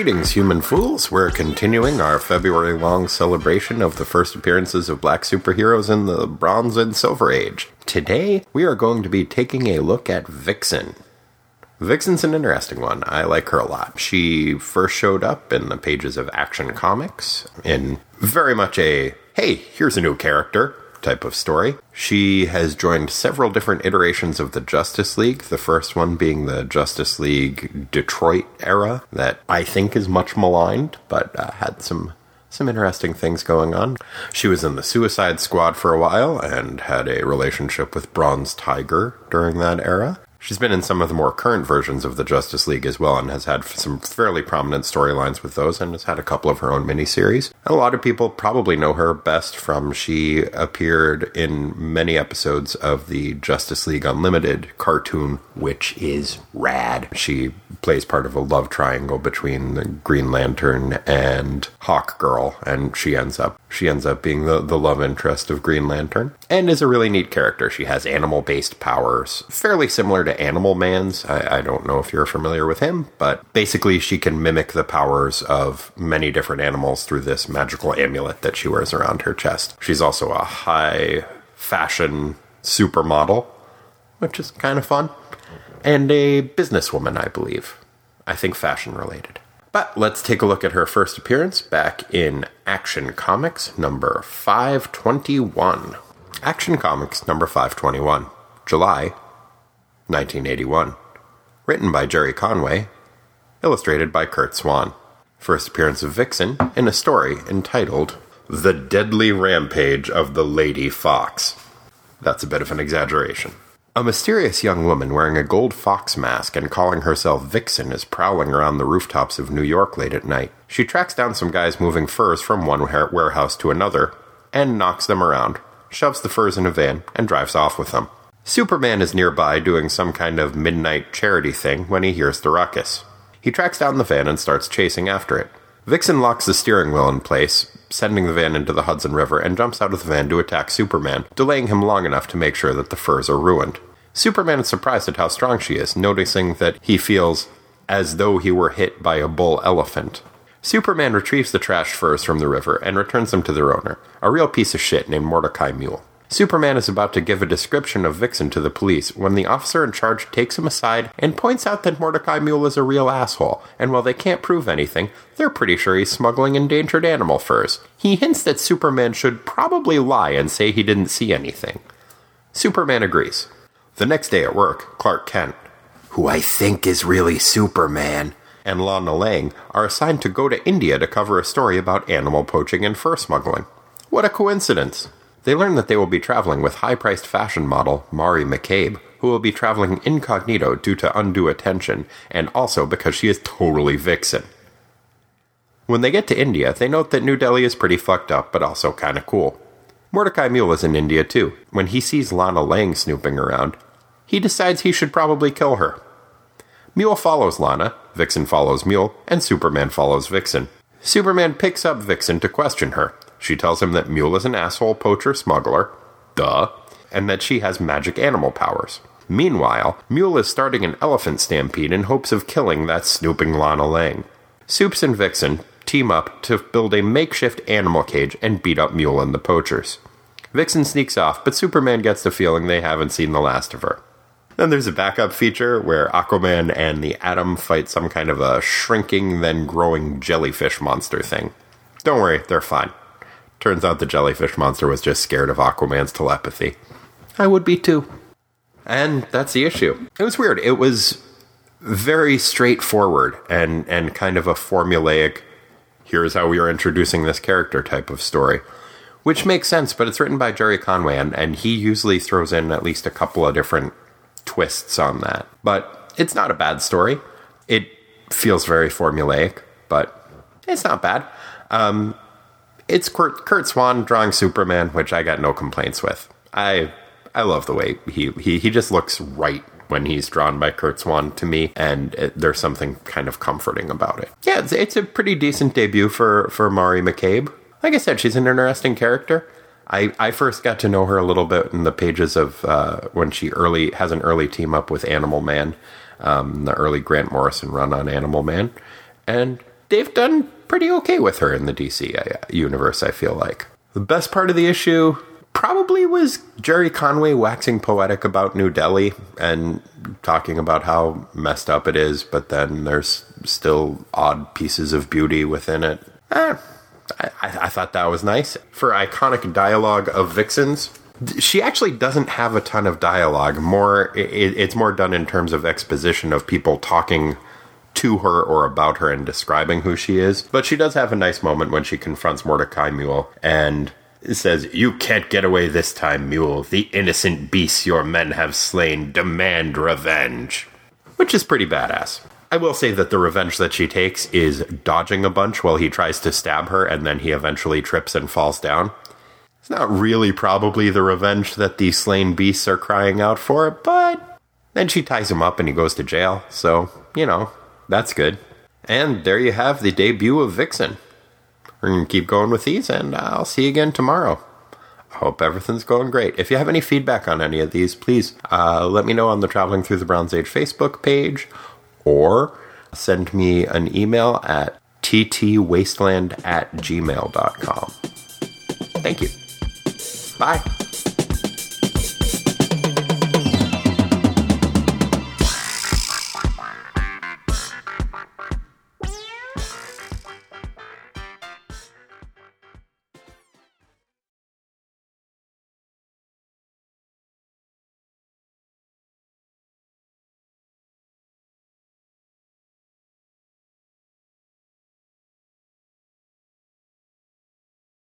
Greetings, human fools. We're continuing our February long celebration of the first appearances of black superheroes in the Bronze and Silver Age. Today, we are going to be taking a look at Vixen. Vixen's an interesting one. I like her a lot. She first showed up in the pages of Action Comics in very much a hey, here's a new character type of story. She has joined several different iterations of the Justice League, the first one being the Justice League Detroit era, that I think is much maligned, but uh, had some some interesting things going on. She was in the Suicide Squad for a while and had a relationship with Bronze Tiger during that era. She's been in some of the more current versions of the Justice League as well and has had some fairly prominent storylines with those and has had a couple of her own miniseries. A lot of people probably know her best from she appeared in many episodes of the Justice League Unlimited cartoon, which is rad. She plays part of a love triangle between the Green Lantern and Hawkgirl, and she ends up she ends up being the, the love interest of Green Lantern. And is a really neat character. She has animal based powers, fairly similar to Animal Man's. I, I don't know if you're familiar with him, but basically she can mimic the powers of many different animals through this magical amulet that she wears around her chest. She's also a high fashion supermodel, which is kind of fun and a businesswoman, I believe. I think fashion related. But let's take a look at her first appearance back in Action Comics number 521. Action Comics number 521, July 1981. Written by Gerry Conway, illustrated by Curt Swan. First appearance of Vixen in a story entitled The Deadly Rampage of the Lady Fox. That's a bit of an exaggeration. A mysterious young woman wearing a gold fox mask and calling herself Vixen is prowling around the rooftops of New York late at night. She tracks down some guys moving furs from one warehouse to another and knocks them around, shoves the furs in a van, and drives off with them. Superman is nearby doing some kind of midnight charity thing when he hears the ruckus. He tracks down the van and starts chasing after it. Vixen locks the steering wheel in place, sending the van into the Hudson River, and jumps out of the van to attack Superman, delaying him long enough to make sure that the furs are ruined. Superman is surprised at how strong she is, noticing that he feels as though he were hit by a bull elephant. Superman retrieves the trashed furs from the river and returns them to their owner, a real piece of shit named Mordecai Mule. Superman is about to give a description of Vixen to the police when the officer in charge takes him aside and points out that Mordecai Mule is a real asshole, and while they can't prove anything, they're pretty sure he's smuggling endangered animal furs. He hints that Superman should probably lie and say he didn't see anything. Superman agrees. The next day at work, Clark Kent, who I think is really Superman, and Lana Lang are assigned to go to India to cover a story about animal poaching and fur smuggling. What a coincidence! They learn that they will be traveling with high priced fashion model Mari McCabe, who will be traveling incognito due to undue attention, and also because she is totally Vixen. When they get to India, they note that New Delhi is pretty fucked up, but also kinda cool. Mordecai Mule is in India too. When he sees Lana Lang snooping around, he decides he should probably kill her. Mule follows Lana, Vixen follows Mule, and Superman follows Vixen. Superman picks up Vixen to question her, she tells him that Mule is an asshole poacher smuggler, duh, and that she has magic animal powers. Meanwhile, Mule is starting an elephant stampede in hopes of killing that snooping Lana Lang. Soups and Vixen team up to build a makeshift animal cage and beat up Mule and the poachers. Vixen sneaks off, but Superman gets the feeling they haven't seen the last of her. Then there's a backup feature where Aquaman and the Atom fight some kind of a shrinking, then growing jellyfish monster thing. Don't worry, they're fine. Turns out the jellyfish monster was just scared of Aquaman's telepathy. I would be too. And that's the issue. It was weird. It was very straightforward and, and kind of a formulaic, here's how we are introducing this character type of story. which makes sense, but it's written by Gerry Conway, and, and he usually throws in at least a couple of different twists on that. But it's not a bad story. It feels very formulaic, but it's not bad. Um, it's Kurt, Curt Swan drawing Superman, which I got no complaints with. I I love the way he he he just looks right when he's drawn by Curt Swan to me, and it, there's something kind of comforting about it. Yeah, it's, it's a pretty decent debut for for Mari McCabe. Like I said, she's an interesting character. I, I first got to know her a little bit in the pages of uh, when she early has an early team up with Animal Man, um, the early Grant Morrison run on Animal Man, and they've done pretty okay with her in the DC uh, universe. I feel like the best part of the issue probably was Gerry Conway waxing poetic about New Delhi and talking about how messed up it is, but then there's still odd pieces of beauty within it. Eh, I, I thought that was nice. For iconic dialogue of Vixens, she actually doesn't have a ton of dialogue. More, it, it's more done in terms of exposition of people talking to her or about her and describing who she is. But she does have a nice moment when she confronts Mordecai Mule and says, You can't get away this time, Mule. The innocent beasts your men have slain demand revenge. Which is pretty badass. I will say that the revenge that she takes is dodging a bunch while he tries to stab her and then he eventually trips and falls down. It's not really probably the revenge that the slain beasts are crying out for, but then she ties him up and he goes to jail, so, you know, that's good. And there you have the debut of Vixen. We're going to keep going with these, and I'll see you again tomorrow. I hope everything's going great. If you have any feedback on any of these, please uh, let me know on the Traveling Through the Bronze Age Facebook page or send me an email at ttwasteland at gmail.com. Thank you. Bye.